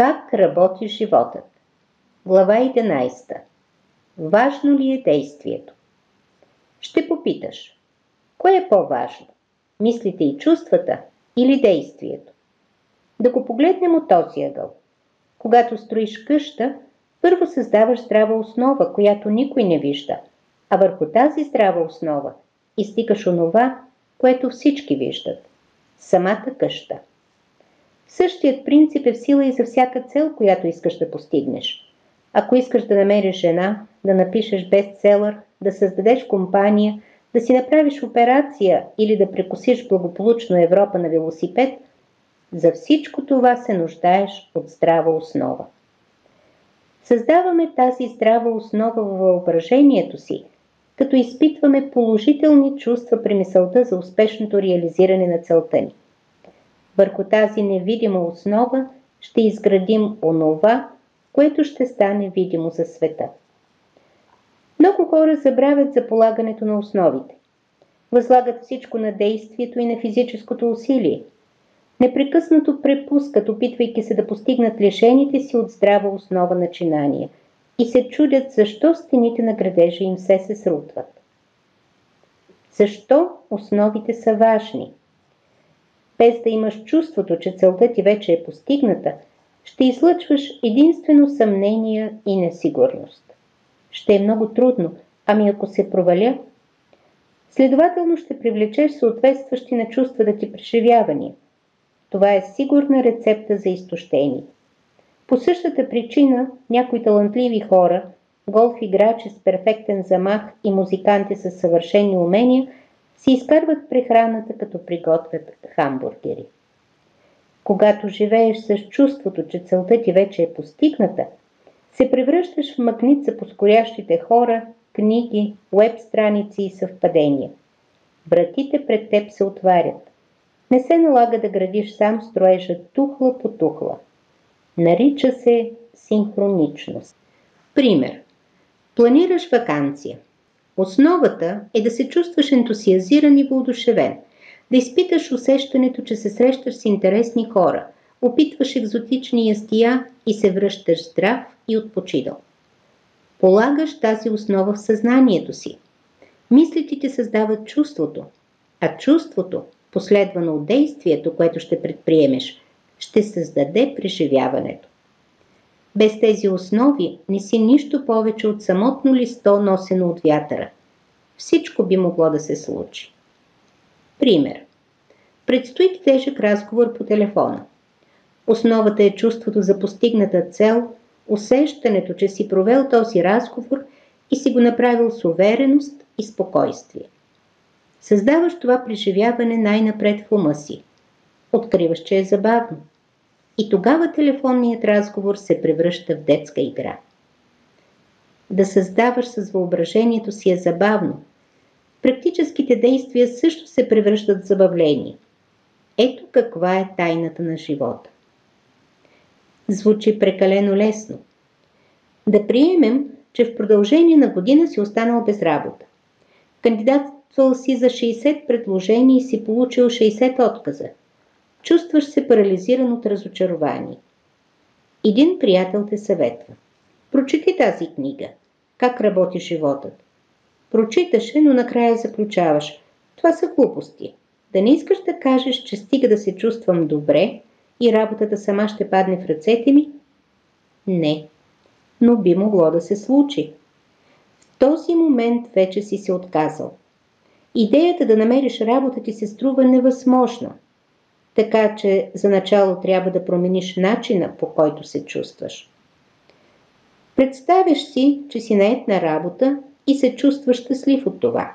Как работи животът? Глава 11. Важно ли е действието? Ще попиташ. Кое е по-важно? Мислите и чувствата или действието? Да го погледнем от този ъгъл. Когато строиш къща, първо създаваш здрава основа, която никой не вижда, а върху тази здрава основа изтикаш онова, което всички виждат – самата къща. Същият принцип е в сила и за всяка цел, която искаш да постигнеш. Ако искаш да намериш жена, да напишеш бестселър, да създадеш компания, да си направиш операция или да прекусиш благополучно Европа на велосипед, за всичко това се нуждаеш от здрава основа. Създаваме тази здрава основа в въображението си, като изпитваме положителни чувства при мисълта за успешното реализиране на целта ни. Върху тази невидима основа ще изградим онова, което ще стане видимо за света. Много хора забравят за полагането на основите. Възлагат всичко на действието и на физическото усилие. Непрекъснато препускат, опитвайки се да постигнат лишените си от здрава основа начинания и се чудят защо стените на градежа им се се срутват. Защо основите са важни? Без да имаш чувството, че целта ти вече е постигната, ще излъчваш единствено съмнение и несигурност. Ще е много трудно, ами ако се проваля, следователно ще привлечеш съответстващи на чувствата ти преживявания. Това е сигурна рецепта за изтощение. По същата причина някои талантливи хора, голф играчи с перфектен замах и музиканти с съвършени умения си изкарват прехраната като приготвят хамбургери. Когато живееш с чувството, че целта ти вече е постигната, се превръщаш в магнит за поскорящите хора, книги, веб страници и съвпадения. Вратите пред теб се отварят. Не се налага да градиш сам строежа тухла по тухла. Нарича се синхроничност. Пример. Планираш вакансия. Основата е да се чувстваш ентусиазиран и воодушевен, да изпиташ усещането, че се срещаш с интересни хора, опитваш екзотични ястия и се връщаш здрав и отпочидал. Полагаш тази основа в съзнанието си. Мислите ти създават чувството, а чувството, последвано от действието, което ще предприемеш, ще създаде преживяването. Без тези основи не си нищо повече от самотно листо, носено от вятъра. Всичко би могло да се случи. Пример. Предстои тежък разговор по телефона. Основата е чувството за постигната цел, усещането, че си провел този разговор и си го направил с увереност и спокойствие. Създаваш това преживяване най-напред в ума си. Откриваш, че е забавно. И тогава телефонният разговор се превръща в детска игра. Да създаваш с въображението си е забавно. Практическите действия също се превръщат в забавление. Ето каква е тайната на живота. Звучи прекалено лесно. Да приемем, че в продължение на година си останал без работа. Кандидатствал си за 60 предложения и си получил 60 отказа. Чувстваш се парализиран от разочарование. Един приятел те съветва. Прочети тази книга. Как работи животът. Прочиташ но накрая заключаваш. Това са глупости. Да не искаш да кажеш, че стига да се чувствам добре и работата сама ще падне в ръцете ми? Не. Но би могло да се случи. В този момент вече си се отказал. Идеята да намериш работа ти се струва невъзможна. Така че за начало трябва да промениш начина по който се чувстваш. Представяш си, че си наед на работа и се чувстваш щастлив от това.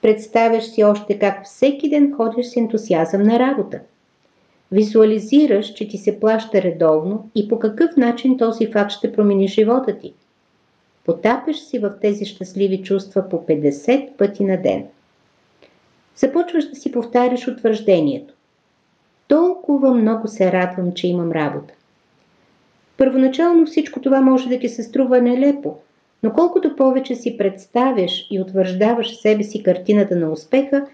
Представяш си още как всеки ден ходиш с ентусиазъм на работа. Визуализираш, че ти се плаща редовно и по какъв начин този факт ще промени живота ти. Потапеш си в тези щастливи чувства по 50 пъти на ден. Започваш да си повтаряш утвърждението. Толкова много се радвам, че имам работа. Първоначално всичко това може да ти се струва нелепо, но колкото повече си представяш и утвърждаваш себе си картината на успеха,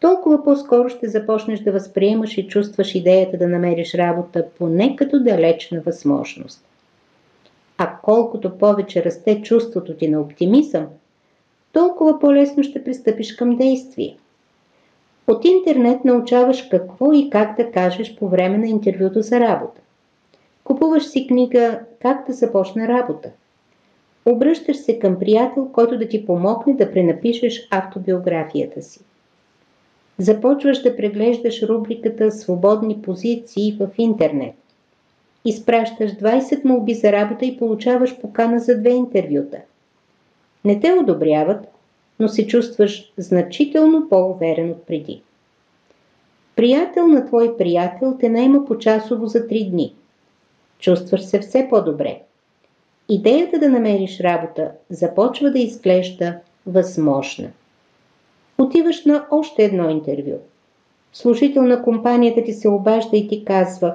толкова по-скоро ще започнеш да възприемаш и чувстваш идеята да намериш работа поне като далечна възможност. А колкото повече расте чувството ти на оптимизъм, толкова по-лесно ще пристъпиш към действие. От интернет научаваш какво и как да кажеш по време на интервюто за работа. Купуваш си книга «Как да започна работа». Обръщаш се към приятел, който да ти помогне да пренапишеш автобиографията си. Започваш да преглеждаш рубриката «Свободни позиции» в интернет. Изпращаш 20 молби за работа и получаваш покана за две интервюта. Не те одобряват, но се чувстваш значително по-уверен от преди. Приятел на твой приятел те найма по часово за 3 дни. Чувстваш се все по-добре. Идеята да намериш работа започва да изглежда възможна. Отиваш на още едно интервю. Служител на компанията ти се обажда и ти казва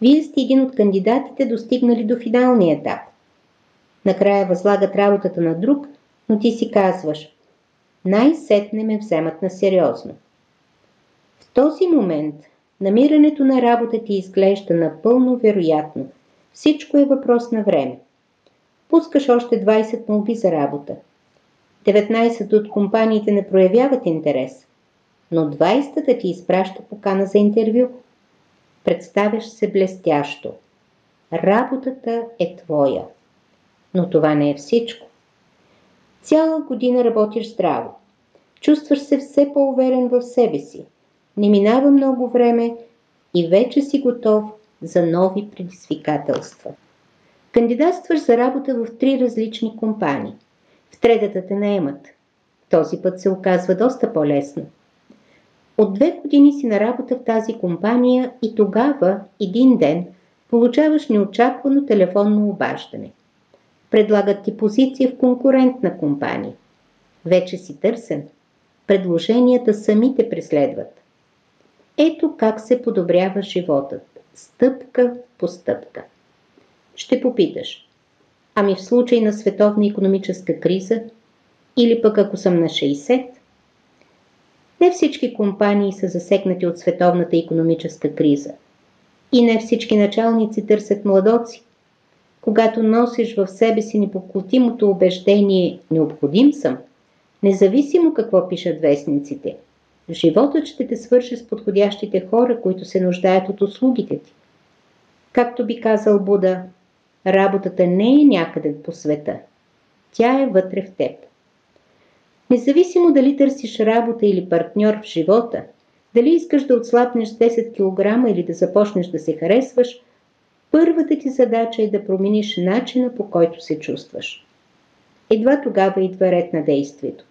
Вие сте един от кандидатите достигнали до финалния етап. Накрая възлагат работата на друг, но ти си казваш най-сетне ме вземат на сериозно. В този момент намирането на работа ти изглежда напълно вероятно. Всичко е въпрос на време. Пускаш още 20 молби за работа. 19 от компаниите не проявяват интерес, но 20-та ти изпраща покана за интервю. Представяш се блестящо. Работата е твоя. Но това не е всичко. Цяла година работиш здраво. Чувстваш се все по-уверен в себе си. Не минава много време и вече си готов за нови предизвикателства. Кандидатстваш за работа в три различни компании. В третата те наемат. Този път се оказва доста по-лесно. От две години си на работа в тази компания и тогава, един ден, получаваш неочаквано телефонно обаждане – предлагат ти позиция в конкурентна компания. Вече си търсен. Предложенията сами те преследват. Ето как се подобрява животът. Стъпка по стъпка. Ще попиташ. Ами в случай на световна економическа криза? Или пък ако съм на 60? Не всички компании са засекнати от световната економическа криза. И не всички началници търсят младоци когато носиш в себе си непоклотимото убеждение «необходим съм», независимо какво пишат вестниците, животът ще те свърши с подходящите хора, които се нуждаят от услугите ти. Както би казал Буда, работата не е някъде по света. Тя е вътре в теб. Независимо дали търсиш работа или партньор в живота, дали искаш да отслабнеш 10 кг или да започнеш да се харесваш – Първата ти задача е да промениш начина по който се чувстваш. Едва тогава идва ред на действието.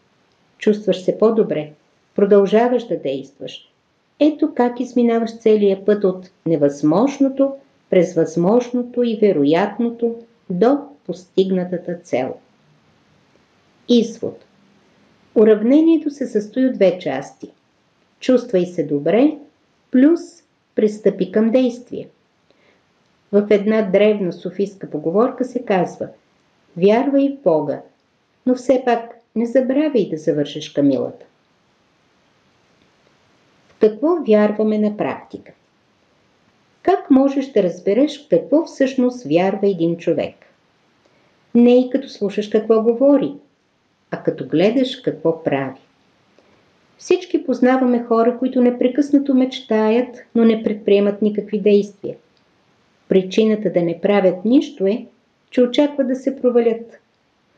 Чувстваш се по-добре, продължаваш да действаш. Ето как изминаваш целия път от невъзможното през възможното и вероятното до постигнатата цел. Извод Уравнението се състои от две части. Чувствай се добре, плюс пристъпи към действие. В една древна софийска поговорка се казва Вярвай в Бога, но все пак не забравяй да завършиш камилата. В какво вярваме на практика? Как можеш да разбереш какво всъщност вярва един човек? Не и като слушаш какво говори, а като гледаш какво прави. Всички познаваме хора, които непрекъснато мечтаят, но не предприемат никакви действия. Причината да не правят нищо е, че очакват да се провалят.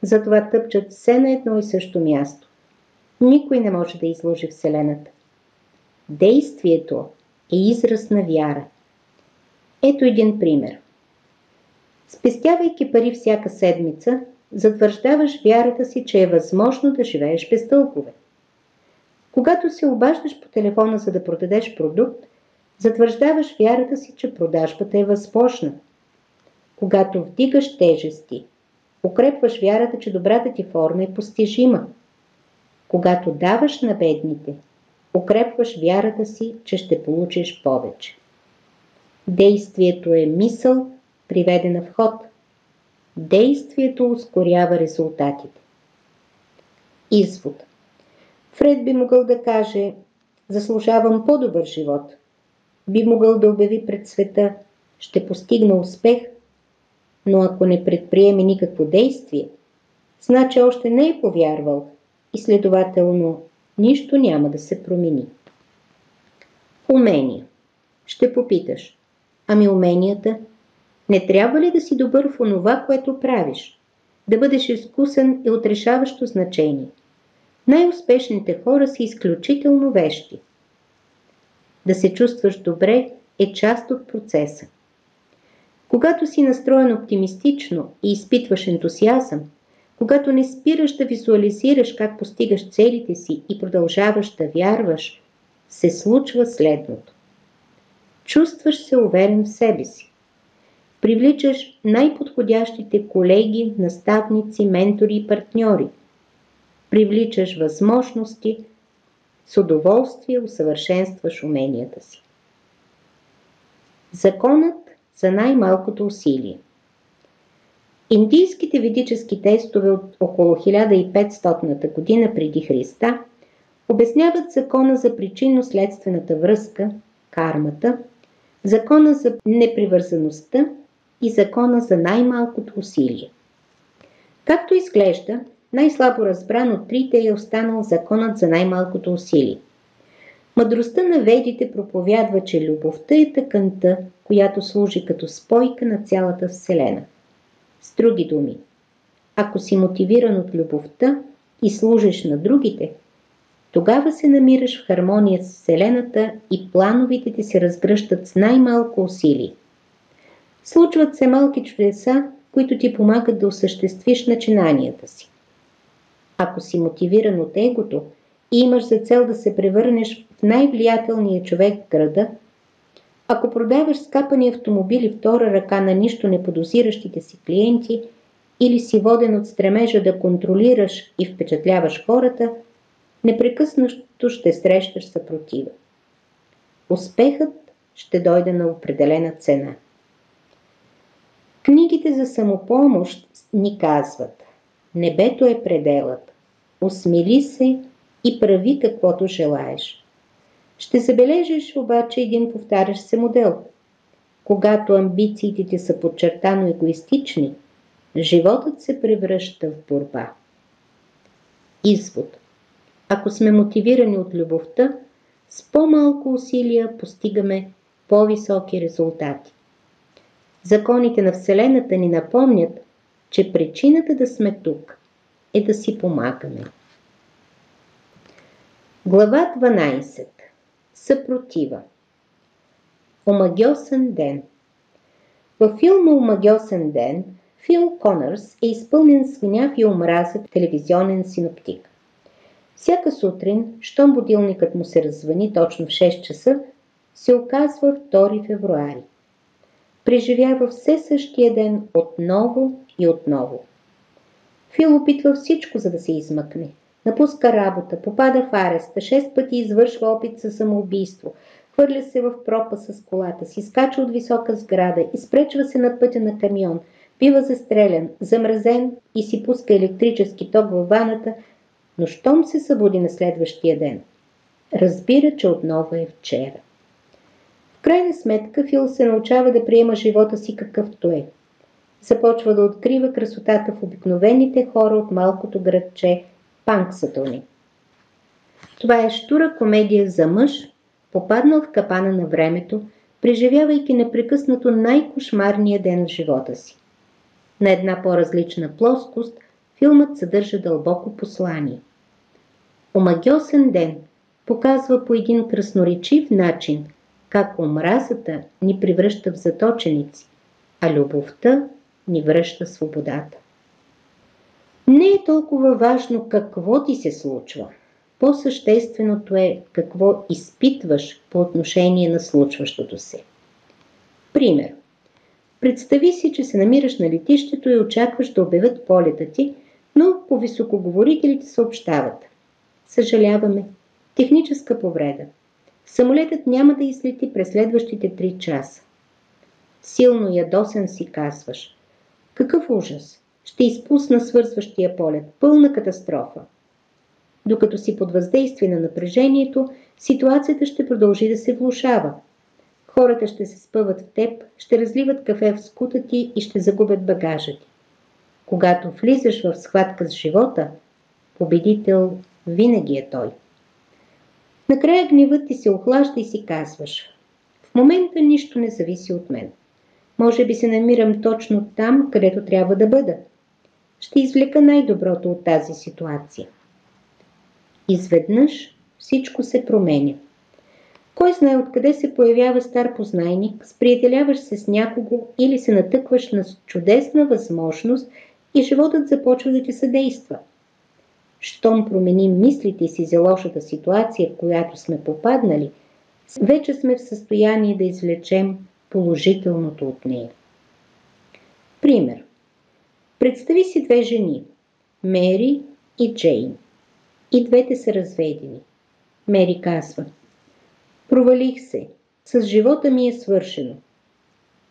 Затова тъпчат все на едно и също място. Никой не може да изложи Вселената. Действието е израз на вяра. Ето един пример. Спестявайки пари всяка седмица, затвърждаваш вярата си, че е възможно да живееш без дългове. Когато се обаждаш по телефона за да продадеш продукт, затвърждаваш вярата си, че продажбата е възможна. Когато вдигаш тежести, укрепваш вярата, че добрата ти форма е постижима. Когато даваш на бедните, укрепваш вярата си, че ще получиш повече. Действието е мисъл, приведена в ход. Действието ускорява резултатите. Извод Фред би могъл да каже заслужавам по-добър живот. Би могъл да обяви пред света ще постигна успех, но ако не предприеме никакво действие, значи още не е повярвал и следователно нищо няма да се промени. Умения. Ще попиташ. Ами уменията? Не трябва ли да си добър в онова, което правиш? Да бъдеш изкусен е отрешаващо значение. Най-успешните хора са изключително вещи. Да се чувстваш добре е част от процеса. Когато си настроен оптимистично и изпитваш ентусиазъм, когато не спираш да визуализираш как постигаш целите си и продължаваш да вярваш, се случва следното. Чувстваш се уверен в себе си. Привличаш най-подходящите колеги, наставници, ментори и партньори. Привличаш възможности, с удоволствие усъвършенстваш уменията си. Законът за най-малкото усилие Индийските ведически тестове от около 1500 година преди Христа обясняват закона за причинно-следствената връзка, кармата, закона за непривързаността и закона за най-малкото усилие. Както изглежда, най-слабо разбран от трите е останал законът за най-малкото усилие. Мъдростта на ведите проповядва, че любовта е тъканта, която служи като спойка на цялата Вселена. С други думи, ако си мотивиран от любовта и служиш на другите, тогава се намираш в хармония с Вселената и плановите ти се разгръщат с най-малко усилие. Случват се малки чудеса, които ти помагат да осъществиш начинанията си. Ако си мотивиран от егото и имаш за цел да се превърнеш в най-влиятелния човек в града, ако продаваш скапани автомобили втора ръка на нищо не подозиращите си клиенти или си воден от стремежа да контролираш и впечатляваш хората, непрекъснато ще срещаш съпротива. Успехът ще дойде на определена цена. Книгите за самопомощ ни казват Небето е пределът. Осмели се и прави каквото желаеш. Ще забележиш обаче един повтарящ се модел. Когато амбициите ти са подчертано егоистични, животът се превръща в борба. Извод. Ако сме мотивирани от любовта, с по-малко усилия постигаме по-високи резултати. Законите на Вселената ни напомнят, че причината да сме тук е да си помагаме. Глава 12 Съпротива Омагиосен ден Във филма Омагиосен ден Фил Конърс е изпълнен с гняв и омраза телевизионен синоптик. Всяка сутрин, щом будилникът му се развъни точно в 6 часа, се оказва 2 февруари. Преживява все същия ден отново и отново. Фил опитва всичко, за да се измъкне – Напуска работа, попада в ареста, шест пъти извършва опит за самоубийство, хвърля се в пропа с колата си, скача от висока сграда, изпречва се на пътя на камион, бива застрелян, замразен и си пуска електрически ток във ваната, но щом се събуди на следващия ден, разбира, че отново е вчера. В крайна сметка Фил се научава да приема живота си какъвто е. Започва да открива красотата в обикновените хора от малкото градче, Панксатони. Това е штура комедия за мъж, попаднал в капана на времето, преживявайки непрекъснато най-кошмарния ден в живота си. На една по-различна плоскост филмът съдържа дълбоко послание. Омагиосен ден показва по един красноречив начин как омразата ни превръща в заточеници, а любовта ни връща свободата. Не е толкова важно какво ти се случва. По-същественото е какво изпитваш по отношение на случващото се. Пример. Представи си, че се намираш на летището и очакваш да обявят полета ти, но по високоговорителите съобщават. Съжаляваме. Техническа повреда. Самолетът няма да излети през следващите 3 часа. Силно ядосен си казваш. Какъв ужас! ще изпусна свързващия полет. Пълна катастрофа. Докато си под въздействие на напрежението, ситуацията ще продължи да се влушава. Хората ще се спъват в теб, ще разливат кафе в скута ти и ще загубят багажа ти. Когато влизаш в схватка с живота, победител винаги е той. Накрая гневът ти се охлажда и си казваш В момента нищо не зависи от мен. Може би се намирам точно там, където трябва да бъда. Ще извлека най-доброто от тази ситуация. Изведнъж всичко се променя. Кой знае откъде се появява стар познайник, сприятеляваш се с някого или се натъкваш на чудесна възможност и животът започва да ти съдейства. Щом променим мислите си за лошата ситуация, в която сме попаднали, вече сме в състояние да извлечем положителното от нея. Пример. Представи си две жени – Мери и Джейн. И двете са разведени. Мери казва Провалих се. С живота ми е свършено.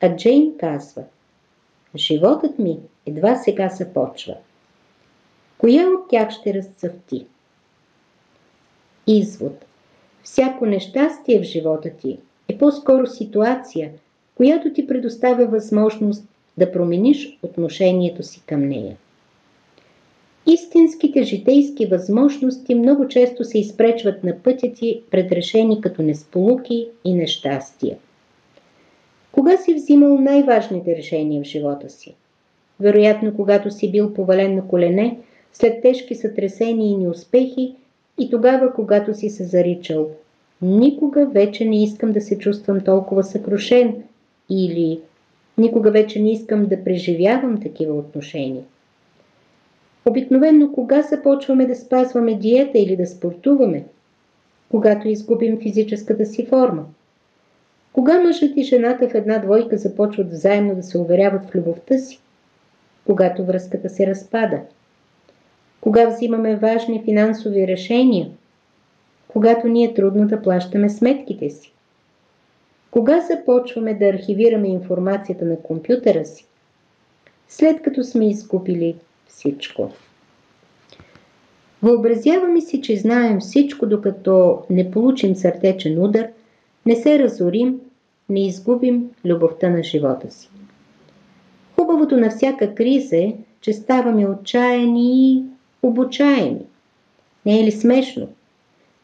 А Джейн казва Животът ми едва сега започва. Коя от тях ще разцъфти? Извод. Всяко нещастие в живота ти е по-скоро ситуация, която ти предоставя възможност да промениш отношението си към нея. Истинските житейски възможности много често се изпречват на пътя ти предрешени като несполуки и нещастия. Кога си взимал най-важните решения в живота си? Вероятно, когато си бил повален на колене, след тежки сътресения и неуспехи, и тогава, когато си се заричал. Никога вече не искам да се чувствам толкова съкрушен или никога вече не искам да преживявам такива отношения. Обикновенно кога започваме да спазваме диета или да спортуваме? Когато изгубим физическата си форма. Кога мъжът и жената в една двойка започват взаимно да се уверяват в любовта си? Когато връзката се разпада. Кога взимаме важни финансови решения? Когато ни е трудно да плащаме сметките си. Кога започваме да архивираме информацията на компютъра си? След като сме изгубили всичко. Въобразяваме си, че знаем всичко, докато не получим сърдечен удар, не се разорим, не изгубим любовта на живота си. Хубавото на всяка криза е, че ставаме отчаяни и обучаеми. Не е ли смешно?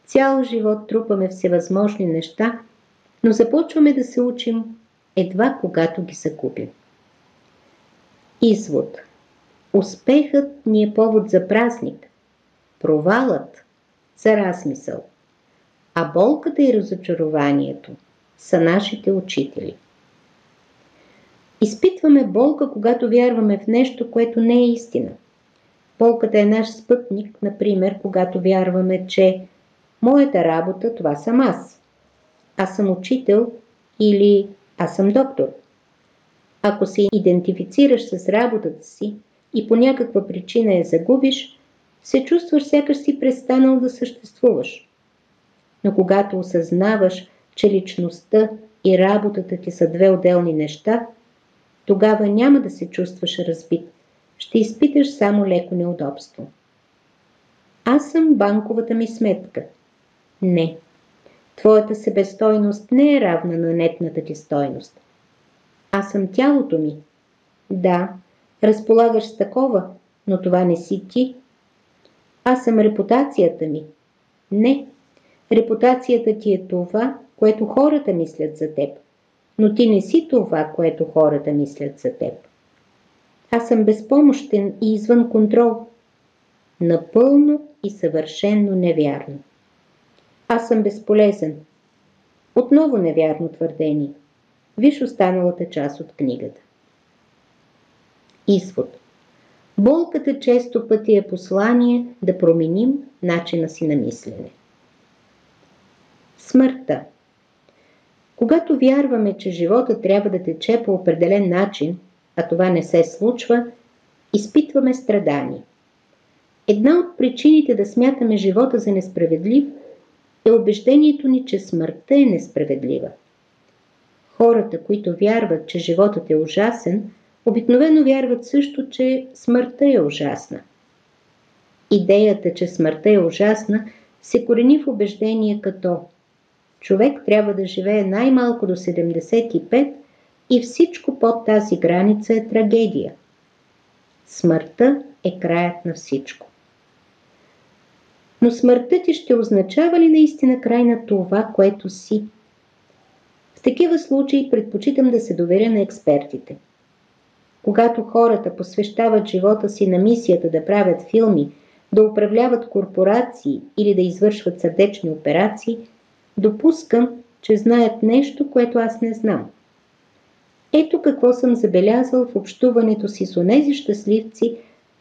Цял живот трупаме всевъзможни неща, но започваме да се учим едва когато ги закупим. Извод – Успехът ни е повод за празник, провалът за размисъл, а болката и разочарованието са нашите учители. Изпитваме болка, когато вярваме в нещо, което не е истина. Болката е наш спътник, например, когато вярваме, че моята работа това съм аз. Аз съм учител или аз съм доктор. Ако се идентифицираш с работата си, и по някаква причина я загубиш, се чувстваш сякаш си престанал да съществуваш. Но когато осъзнаваш, че личността и работата ти са две отделни неща, тогава няма да се чувстваш разбит. Ще изпиташ само леко неудобство. Аз съм банковата ми сметка. Не. Твоята себестойност не е равна на нетната ти стойност. Аз съм тялото ми. Да, Разполагаш с такова, но това не си ти. Аз съм репутацията ми. Не. Репутацията ти е това, което хората мислят за теб. Но ти не си това, което хората мислят за теб. Аз съм безпомощен и извън контрол. Напълно и съвършенно невярно. Аз съм безполезен. Отново невярно твърдение. Виж останалата част от книгата. Извод. Болката често пъти е послание да променим начина си на мислене. Смъртта. Когато вярваме, че живота трябва да тече по определен начин, а това не се случва, изпитваме страдание. Една от причините да смятаме живота за несправедлив е убеждението ни, че смъртта е несправедлива. Хората, които вярват, че животът е ужасен, обикновено вярват също, че смъртта е ужасна. Идеята, че смъртта е ужасна, се корени в убеждение като човек трябва да живее най-малко до 75 и всичко под тази граница е трагедия. Смъртта е краят на всичко. Но смъртта ти ще означава ли наистина край на това, което си? В такива случаи предпочитам да се доверя на експертите. Когато хората посвещават живота си на мисията да правят филми, да управляват корпорации или да извършват сърдечни операции, допускам, че знаят нещо, което аз не знам. Ето какво съм забелязал в общуването си с онези щастливци,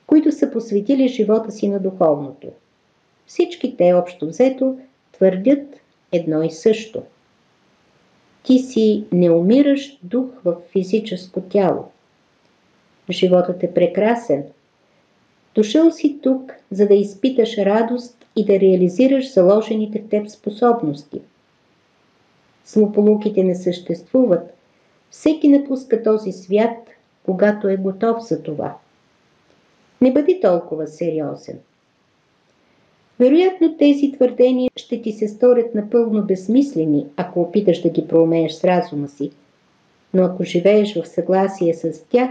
които са посветили живота си на духовното. Всички те общо взето твърдят едно и също. Ти си неумиращ дух в физическо тяло. Животът е прекрасен. Дошъл си тук, за да изпиташ радост и да реализираш заложените в теб способности. Злополуките не съществуват. Всеки напуска този свят, когато е готов за това. Не бъди толкова сериозен. Вероятно тези твърдения ще ти се сторят напълно безсмислени, ако опиташ да ги проумееш с разума си. Но ако живееш в съгласие с тях,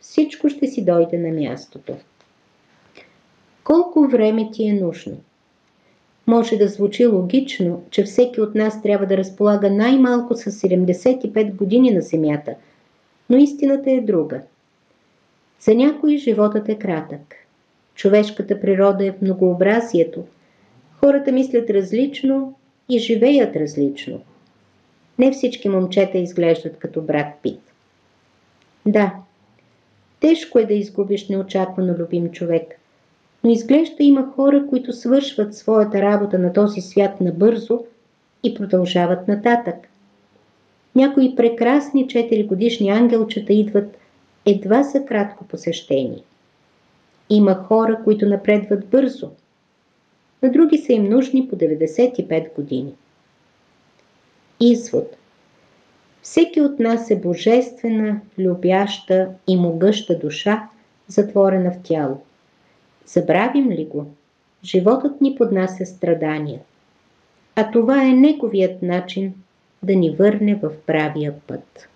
всичко ще си дойде на мястото. Колко време ти е нужно? Може да звучи логично, че всеки от нас трябва да разполага най-малко с 75 години на Земята, но истината е друга. За някои животът е кратък. Човешката природа е в многообразието. Хората мислят различно и живеят различно. Не всички момчета изглеждат като брат Пит. Да, тежко е да изгубиш неочаквано любим човек, но изглежда има хора, които свършват своята работа на този свят набързо и продължават нататък. Някои прекрасни 4 годишни ангелчета идват едва за кратко посещение. Има хора, които напредват бързо. На други са им нужни по 95 години. Извод. Всеки от нас е божествена, любяща и могъща душа, затворена в тяло. Забравим ли го? Животът ни поднася страдания. А това е неговият начин да ни върне в правия път.